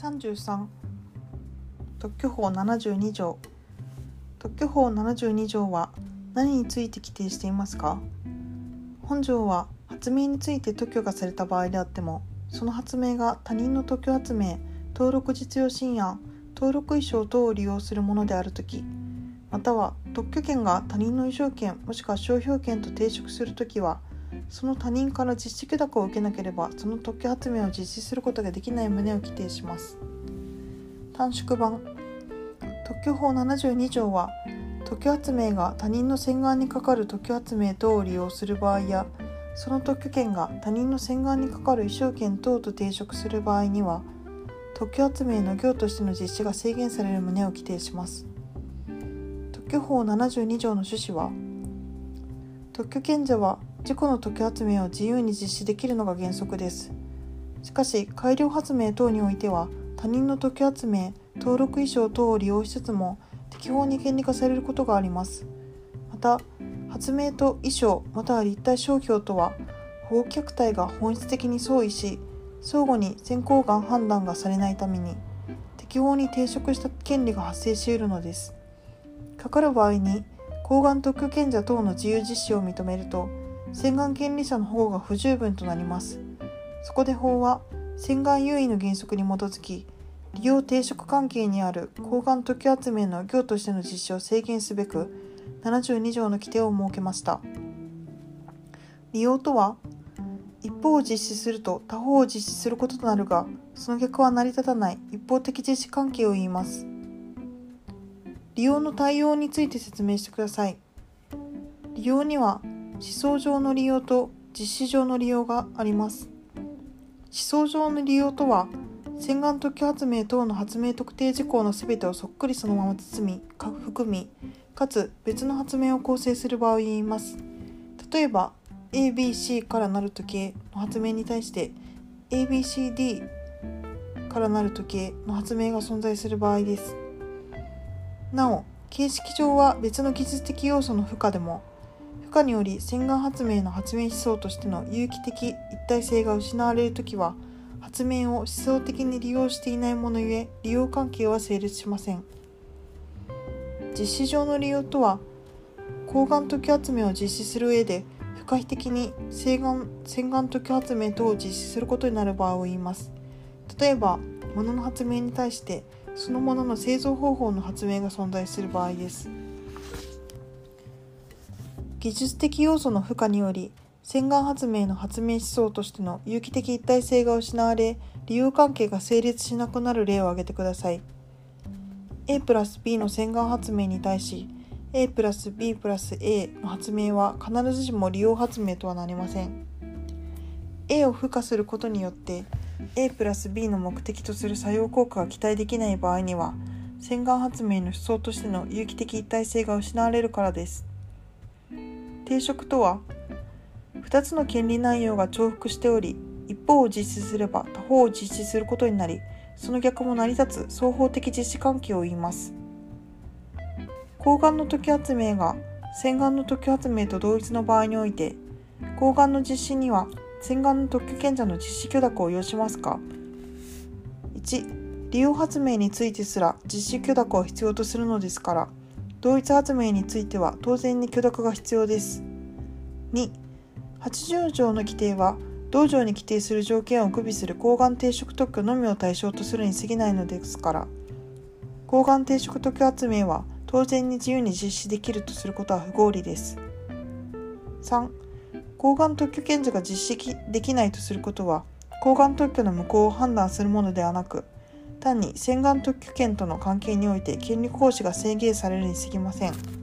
33特許法72条。特許法72条は何について規定していますか？本条は発明について特許がされた場合であってもその発明が他人の特許発明登録実用新案登録衣装等を利用するものであるときまたは特許権が他人の衣装権もしくは商標権と抵触するときはその他人から実施許諾を受けなければその特許発明を実施することができない旨を規定します。短縮版。特許法72条は特許発明が他人の洗顔にかかる特許発明等を利用する場合やその特許権が他人の洗顔にかかる衣装権等と抵触する場合には特許発明の業としての実施が制限される旨を規定します。特許法72条の趣旨は特許権者は自己の特許発明を自由に実施できるのが原則です。しかし改良発明等においては他人の特許発明登録衣装等を利用しつつも適法に権利化されることがあります。また発明と衣装または立体商標とは保護客体が本質的に相違し相互に先行眼判断がされないために適法に抵触した権利が発生し得るのです。かかる場合に抗がん特許権者等の自由実施を認めると洗顔権利者の保護が不十分となります。そこで法は洗顔優位の原則に基づき利用抵触関係にある抗がん特許発明の業としての実施を制限すべく72条の規定を設けました。利用とは一方を実施すると他方を実施することとなるがその逆は成り立たない一方的実施関係を言います。利用の対応について説明してください。利用には思想上の利用と実施上の利用があります。思想上の利用とは洗顔特許発明等の発明特定事項の全てをそっくりそのまま包み含みかつ別の発明を構成する場合を言います。例えば ABC からなる時計の発明に対して ABCD からなる時計の発明が存在する場合です。なお形式上は別の技術的要素の負荷でも負荷により洗顔発明の発明思想としての有機的一体性が失われる時は発明を思想的に利用していないものゆえ利用関係は成立しません。実施上の利用とは抗がん特許発明を実施する上で不可避的に洗顔洗顔特許発明等を実施することになる場合を言います。例えば物の発明に対してそのものの製造方法の発明が存在する場合です。技術的要素の負荷により洗顔発明の発明思想としての有機的一体性が失われ利用関係が成立しなくなる例を挙げてください。A プラス B の洗顔発明に対し A プラス B プラス A の発明は必ずしも利用発明とはなりません。A を付加することによって A プラス B の目的とする作用効果が期待できない場合には洗顔発明の思想としての有機的一体性が失われるからです。定職とは2つの権利内容が重複しており一方を実施すれば他方を実施することになりその逆も成り立つ双方的実施関係を言います。抗がんの時発明が洗顔の時発明と同一の場合において抗がんの実施には洗顔の特許権者の実施許諾を要しますか。1利用発明についてすら実施許諾を必要とするのですから同一発明については当然に許諾が必要です。2 80条の規定は同条に規定する条件を区別する抗がん定職特許のみを対象とするに過ぎないのですから。抗がん定職特許発明は当然に自由に実施できるとすることは不合理です。3抗がん特許権者が実施できないとすることは抗がん特許の無効を判断するものではなく単に洗顔特許権との関係において権利行使が制限されるに過ぎません。